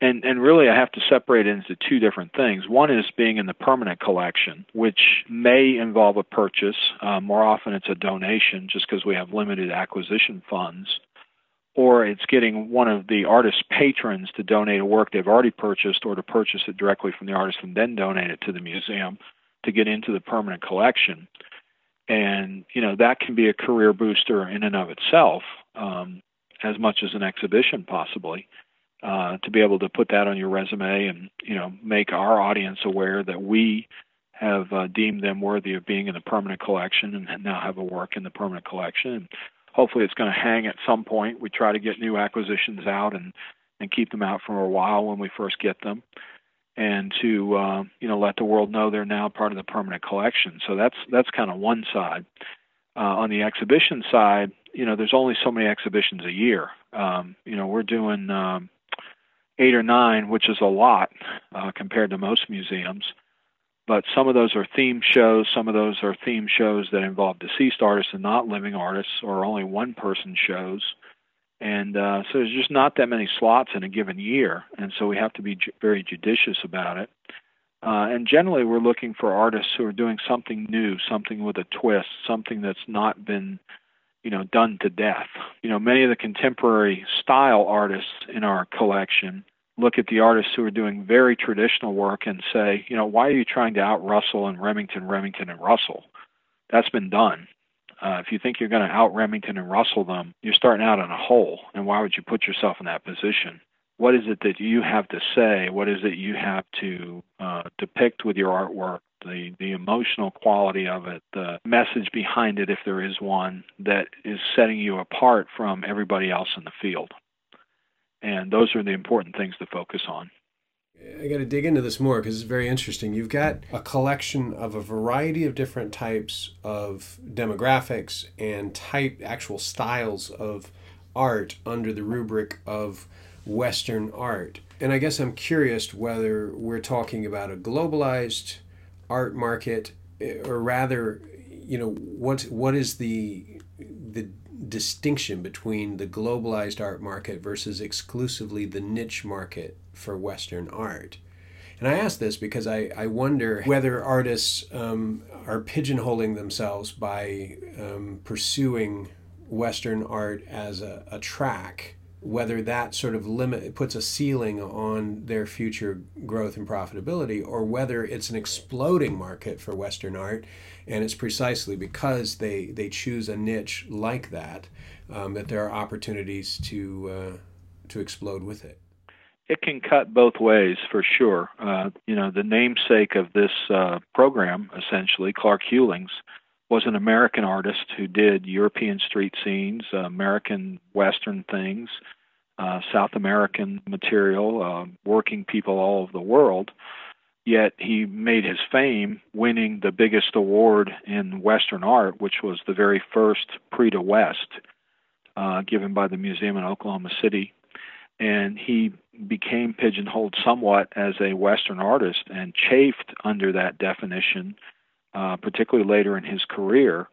and and really I have to separate it into two different things. One is being in the permanent collection, which may involve a purchase. Uh, more often, it's a donation, just because we have limited acquisition funds, or it's getting one of the artist's patrons to donate a work they've already purchased, or to purchase it directly from the artist and then donate it to the museum to get into the permanent collection. And you know that can be a career booster in and of itself, um, as much as an exhibition possibly uh, to be able to put that on your resume and you know make our audience aware that we have uh, deemed them worthy of being in the permanent collection and now have a work in the permanent collection. And hopefully, it's going to hang at some point. We try to get new acquisitions out and and keep them out for a while when we first get them, and to uh, you know let the world know they're now part of the permanent collection. So that's that's kind of one side. Uh, on the exhibition side, you know, there's only so many exhibitions a year. Um, you know, we're doing um, eight or nine, which is a lot uh, compared to most museums. But some of those are theme shows. Some of those are theme shows that involve deceased artists and not living artists, or only one-person shows. And uh, so there's just not that many slots in a given year, and so we have to be very judicious about it. Uh, and generally, we're looking for artists who are doing something new, something with a twist, something that's not been, you know, done to death. You know, many of the contemporary style artists in our collection look at the artists who are doing very traditional work and say, you know, why are you trying to out Russell and Remington, Remington and Russell? That's been done. Uh, if you think you're going to out Remington and Russell them, you're starting out in a hole. And why would you put yourself in that position? What is it that you have to say? What is it you have to uh, depict with your artwork? The the emotional quality of it, the message behind it, if there is one, that is setting you apart from everybody else in the field. And those are the important things to focus on. I got to dig into this more because it's very interesting. You've got a collection of a variety of different types of demographics and type actual styles of art under the rubric of Western art. And I guess I'm curious whether we're talking about a globalized art market eh, or rather, you know, what what is the the distinction between the globalized art market versus exclusively the niche market for Western art. And I ask this because I, I wonder whether artists um, are pigeonholing themselves by um, pursuing Western art as a, a track, whether that sort of limit puts a ceiling on their future growth and profitability, or whether it's an exploding market for Western art and it's precisely because they, they choose a niche like that um, that there are opportunities to, uh, to explode with it. It can cut both ways for sure. Uh, you know, the namesake of this uh, program, essentially, Clark Hulings, was an American artist who did European street scenes, uh, American Western things, uh, South American material, uh, working people all over the world yet he made his fame winning the biggest award in Western art, which was the very first Prix de West uh, given by the museum in Oklahoma City. And he became pigeonholed somewhat as a Western artist and chafed under that definition, uh, particularly later in his career,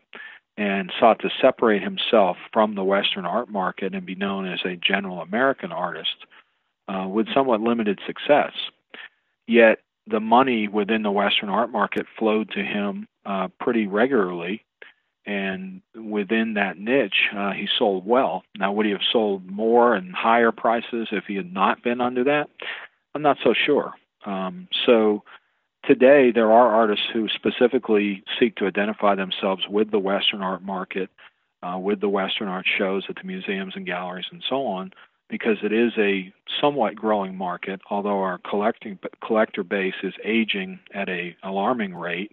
and sought to separate himself from the Western art market and be known as a general American artist uh, with somewhat limited success. Yet the money within the Western art market flowed to him uh, pretty regularly. And within that niche, uh, he sold well. Now, would he have sold more and higher prices if he had not been under that? I'm not so sure. Um, so, today, there are artists who specifically seek to identify themselves with the Western art market, uh, with the Western art shows at the museums and galleries and so on, because it is a somewhat growing market, although our collecting collector base is aging at a alarming rate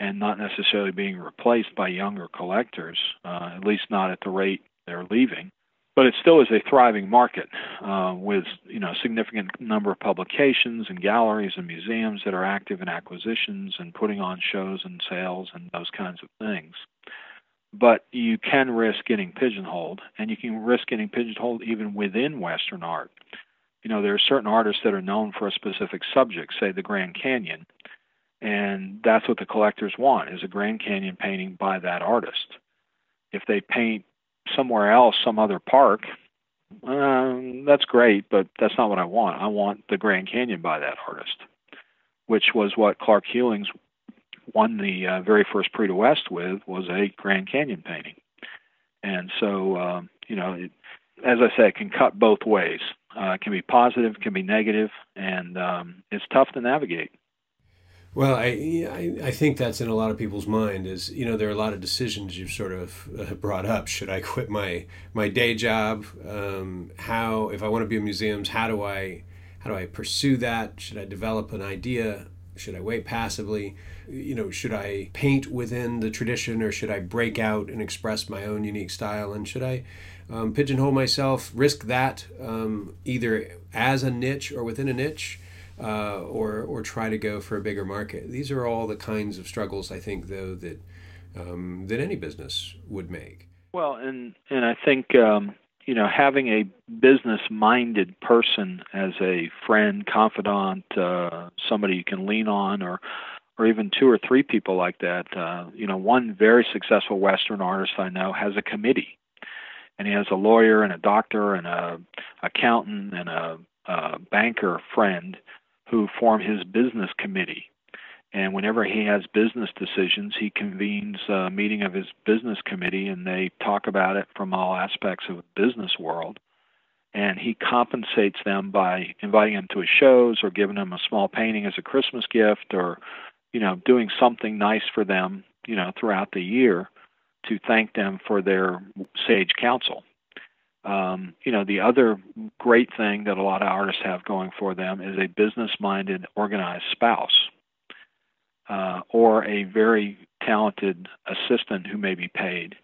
and not necessarily being replaced by younger collectors, uh, at least not at the rate they're leaving. But it still is a thriving market uh, with you know a significant number of publications and galleries and museums that are active in acquisitions and putting on shows and sales and those kinds of things but you can risk getting pigeonholed, and you can risk getting pigeonholed even within Western art. You know, there are certain artists that are known for a specific subject, say the Grand Canyon, and that's what the collectors want is a Grand Canyon painting by that artist. If they paint somewhere else, some other park, um, that's great, but that's not what I want. I want the Grand Canyon by that artist, which was what Clark Hulings won the uh, very first Prix de West with was a Grand Canyon painting. And so, um, you know, it, as I say, it can cut both ways. Uh, it can be positive, it can be negative, and um, it's tough to navigate. Well, I, I, I think that's in a lot of people's mind. Is you know there are a lot of decisions you've sort of uh, brought up. Should I quit my my day job? Um, how if I want to be in museums, how do I how do I pursue that? Should I develop an idea? Should I wait passively? You know, should I paint within the tradition or should I break out and express my own unique style? And should I um, pigeonhole myself, risk that um, either as a niche or within a niche? Uh, or, or try to go for a bigger market. These are all the kinds of struggles I think, though, that um, that any business would make. Well, and and I think um, you know having a business-minded person as a friend, confidant, uh, somebody you can lean on, or or even two or three people like that. Uh, you know, one very successful Western artist I know has a committee, and he has a lawyer and a doctor and a accountant and a, a banker friend who form his business committee and whenever he has business decisions, he convenes a meeting of his business committee and they talk about it from all aspects of the business world. And he compensates them by inviting them to his shows or giving them a small painting as a Christmas gift or, you know, doing something nice for them, you know, throughout the year to thank them for their sage counsel. Um, you know, the other great thing that a lot of artists have going for them is a business minded, organized spouse uh, or a very talented assistant who may be paid.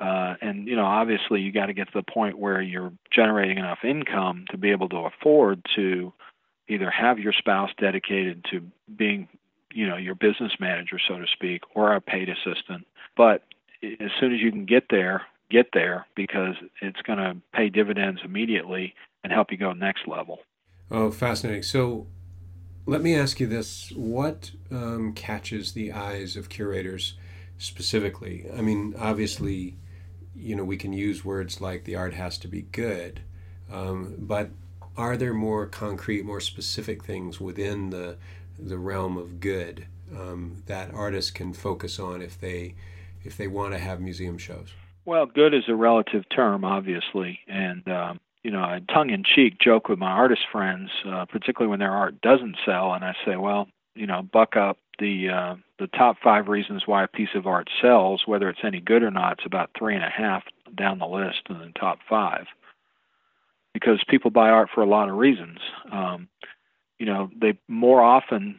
Uh, and you know, obviously, you got to get to the point where you're generating enough income to be able to afford to either have your spouse dedicated to being, you know, your business manager, so to speak, or a paid assistant. But as soon as you can get there, get there because it's going to pay dividends immediately and help you go next level. Oh, fascinating. So, let me ask you this what um, catches the eyes of curators specifically? I mean, obviously, you know, we can use words like the art has to be good, um, but are there more concrete, more specific things within the, the realm of good um, that artists can focus on if they, if they want to have museum shows? Well, good is a relative term, obviously, and um, you know, I tongue in cheek joke with my artist friends, uh, particularly when their art doesn't sell, and I say, well, you know, buck up the uh, the top five reasons why a piece of art sells, whether it's any good or not. It's about three and a half down the list in the top five, because people buy art for a lot of reasons. Um, you know, they more often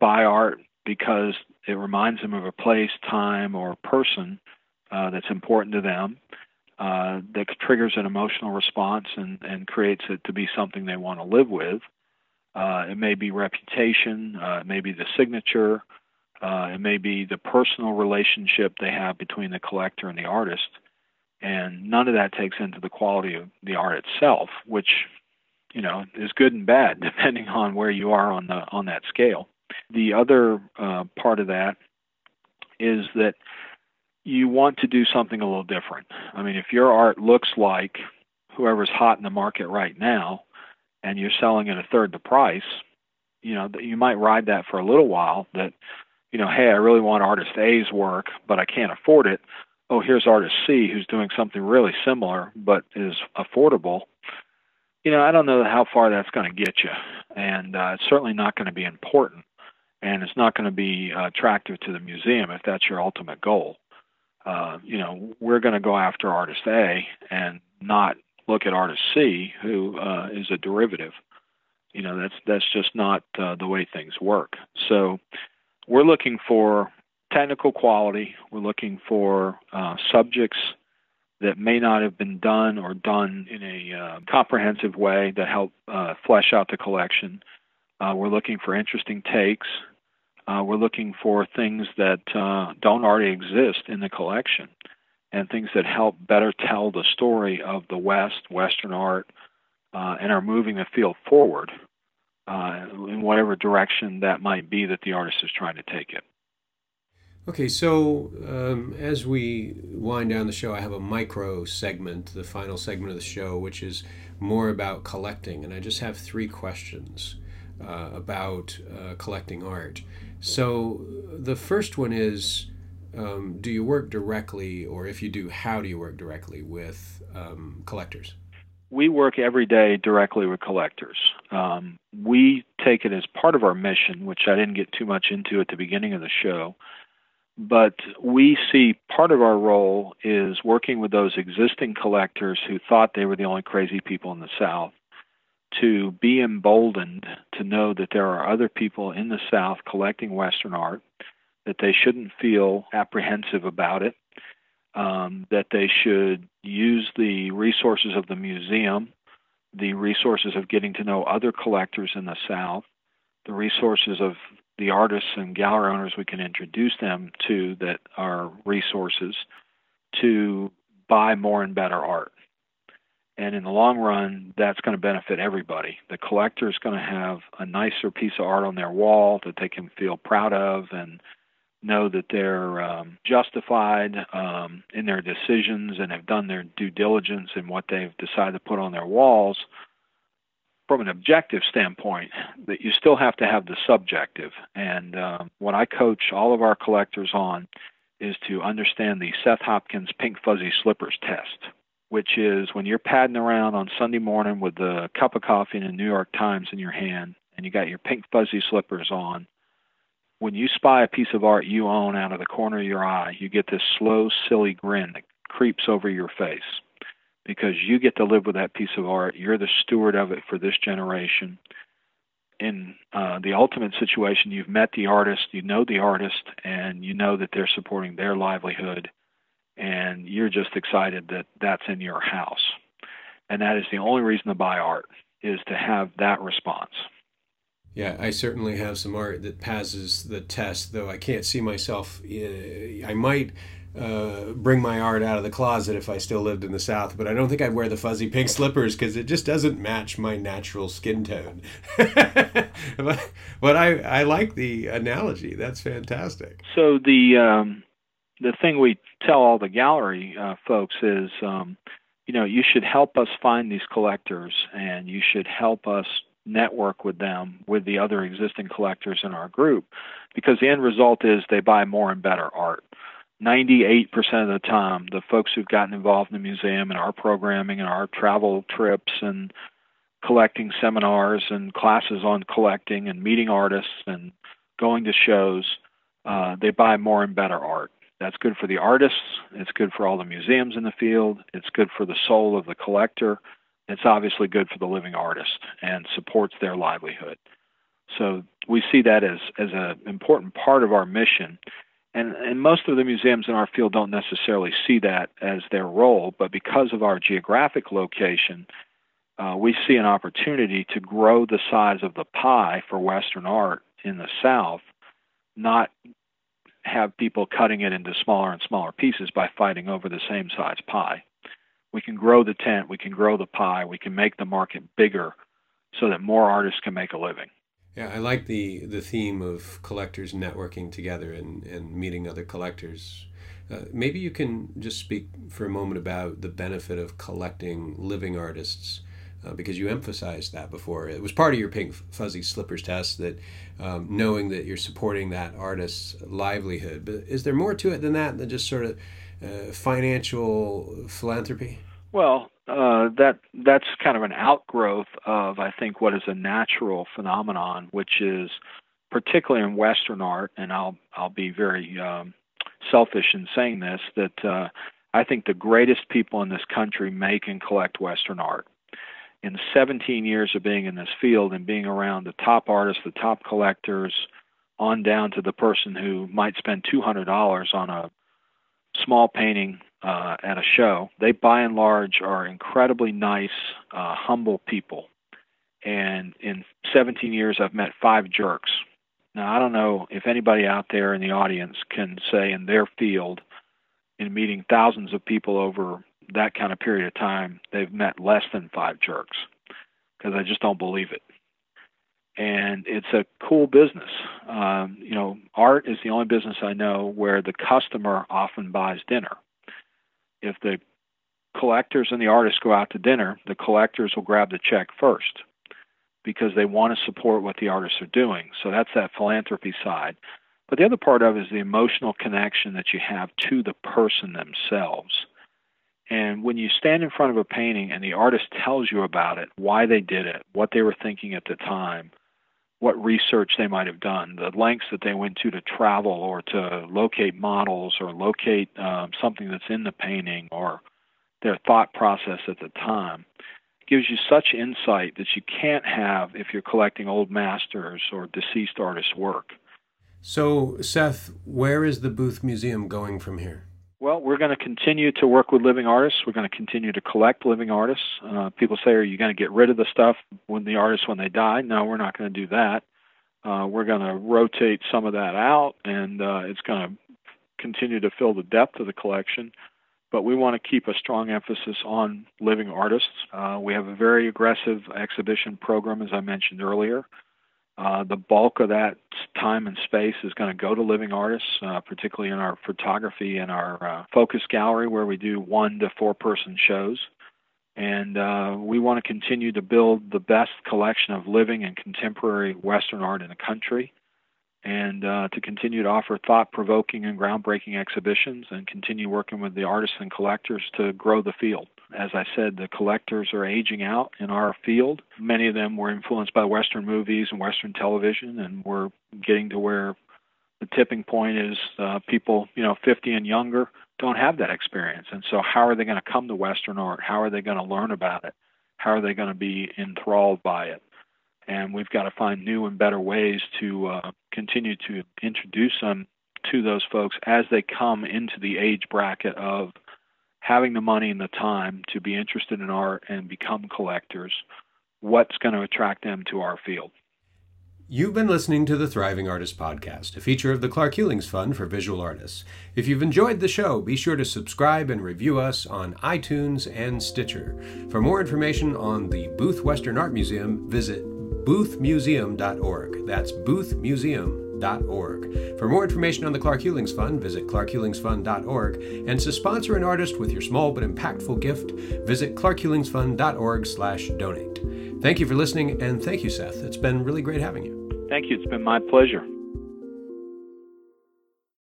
buy art because it reminds them of a place, time, or person uh, that's important to them uh, that triggers an emotional response and, and creates it to be something they want to live with. Uh, it may be reputation, uh, it may be the signature, uh, it may be the personal relationship they have between the collector and the artist. And none of that takes into the quality of the art itself, which you know is good and bad (laughs) depending on where you are on the on that scale. The other part of that is that you want to do something a little different. I mean, if your art looks like whoever's hot in the market right now and you're selling at a third the price, you know, you might ride that for a little while that, you know, hey, I really want artist A's work, but I can't afford it. Oh, here's artist C who's doing something really similar but is affordable. You know, I don't know how far that's going to get you, and uh, it's certainly not going to be important, and it's not going to be uh, attractive to the museum if that's your ultimate goal uh, you know, we're going to go after artist A and not look at artist C, who uh, is a derivative. You know, that's that's just not uh, the way things work. So, we're looking for technical quality. We're looking for uh, subjects that may not have been done or done in a uh, comprehensive way that help flesh out the collection. We're looking for interesting takes. Uh, we're looking for things that uh, don't already exist in the collection and things that help better tell the story of the West, Western art, uh, and are moving the field forward uh, in whatever direction that might be that the artist is trying to take it. Okay, so um, as we wind down the show, I have a micro segment, the final segment of the show, which is more about collecting. And I just have three questions uh, about uh, collecting art. So the first one is um, do you work directly, or if you do, how do you work directly with um, collectors? We work every day directly with collectors. Um, we take it as part of our mission, which I didn't get too much into at the beginning of the show. But we see part of our role is working with those existing collectors who thought they were the only crazy people in the South to be emboldened to know that there are other people in the South collecting Western art, that they shouldn't feel apprehensive about it, um, that they should use the resources of the museum, the resources of getting to know other collectors in the South, the resources of the artists and gallery owners we can introduce them to that are resources to buy more and better art. And in the long run, that's going to benefit everybody. The collector is going to have a nicer piece of art on their wall that they can feel proud of and know that they're um, justified um, in their decisions and have done their due diligence in what they've decided to put on their walls. From an objective standpoint, that you still have to have the subjective. And uh, what I coach all of our collectors on is to understand the Seth Hopkins pink fuzzy slippers test which is when you're padding around on Sunday morning with a cup of coffee and a New York Times in your hand and you got your pink fuzzy slippers on, when you spy a piece of art you own out of the corner of your eye, you get this slow, silly grin that creeps over your face because you get to live with that piece of art. You're the steward of it for this generation. In uh, the ultimate situation, you've met the artist, you know the artist, and you know that they're supporting their livelihood and you're just excited that that's in your house. And that is the only reason to buy art is to have that response. Yeah, I certainly have some art that passes the test, though I can't see myself. Uh, I might uh, bring my art out of the closet if I still lived in the South, but I don't think I'd wear the fuzzy pink slippers because it just doesn't match my natural skin tone. (laughs) but, but I, I like the analogy. That's fantastic. So the um, the thing we tell all the gallery uh, folks is, um, you know, you should help us find these collectors, and you should help us network with them with the other existing collectors in our group, because the end result is they buy more and better art. 98% of the time, the folks who've gotten involved in the museum and our programming and our travel trips and collecting seminars and classes on collecting and meeting artists and going to shows, uh, they buy more and better art. That's good for the artists. It's good for all the museums in the field. It's good for the soul of the collector. It's obviously good for the living artist and supports their livelihood. So we see that as as an important part of our mission. And, and most of the museums in our field don't necessarily see that as their role, but because of our geographic location, uh, we see an opportunity to grow the size of the pie for Western art in the South, not have people cutting it into smaller and smaller pieces by fighting over the same size pie. We can grow the tent, we can grow the pie, we can make the market bigger so that more artists can make a living. Yeah, I like the the theme of collectors networking together and, and meeting other collectors. Uh, maybe you can just speak for a moment about the benefit of collecting living artists uh, because you emphasized that before. It was part of your pink fuzzy slippers test that um, knowing that you're supporting that artist's livelihood. But is there more to it than that, than just sort of uh, financial philanthropy? Well, uh, that that's kind of an outgrowth of I think what is a natural phenomenon, which is particularly in Western art, and I'll I'll be very um, selfish in saying this that uh, I think the greatest people in this country make and collect Western art in 17 years of being in this field and being around the top artists, the top collectors, on down to the person who might spend $200 on a small painting uh, at a show, they by and large are incredibly nice, uh, humble people. And in 17 years, I've met five jerks. Now, I don't know if anybody out there in the audience can say in their field, in meeting thousands of people over that kind of period of time, they've met less than five jerks because I just don't believe it. And it's a cool business. Um, you know, art is the only business I know where the customer often buys dinner. If the collectors and the artists go out to dinner, the collectors will grab the check first because they want to support what the artists are doing. So that's that philanthropy side. But the other part of it is the emotional connection that you have to the person themselves and when you stand in front of a painting and the artist tells you about it, why they did it, what they were thinking at the time, what research they might have done, the lengths that they went to to travel or to locate models or locate um, something that's in the painting or their thought process at the time, gives you such insight that you can't have if you're collecting old masters or deceased artists' work. So, Seth, where is the Booth Museum going from here? Well, we're going to continue to work with living artists. We're going to continue to collect living artists. Uh, people say, "Are you going to get rid of the stuff when the artists when they die?" No, we're not going to do that. Uh, we're going to rotate some of that out, and uh, it's going to continue to fill the depth of the collection. But we want to keep a strong emphasis on living artists. Uh, we have a very aggressive exhibition program, as I mentioned earlier. Uh, the bulk of that time and space is going to go to living artists, uh, particularly in our photography and our uh, focus gallery, where we do one to four person shows. And uh, we want to continue to build the best collection of living and contemporary Western art in the country, and uh, to continue to offer thought provoking and groundbreaking exhibitions, and continue working with the artists and collectors to grow the field. As I said, the collectors are aging out in our field. Many of them were influenced by Western movies and Western television, and we're getting to where the tipping point is uh, people, you know, 50 and younger don't have that experience. And so, how are they going to come to Western art? How are they going to learn about it? How are they going to be enthralled by it? And we've got to find new and better ways to uh, continue to introduce them to those folks as they come into the age bracket of having the money and the time to be interested in art and become collectors, what's going to attract them to our field? You've been listening to the Thriving Artist Podcast, a feature of the Clark Hulings Fund for Visual Artists. If you've enjoyed the show, be sure to subscribe and review us on iTunes and Stitcher. For more information on the Booth Western Art Museum, visit boothmuseum.org. That's boothmuseum.org For more information on the Clark Hulings Fund, visit clarkhulingsfund.org. And to sponsor an artist with your small but impactful gift, visit clarkhulingsfund.org slash donate. Thank you for listening, and thank you, Seth. It's been really great having you. Thank you. It's been my pleasure.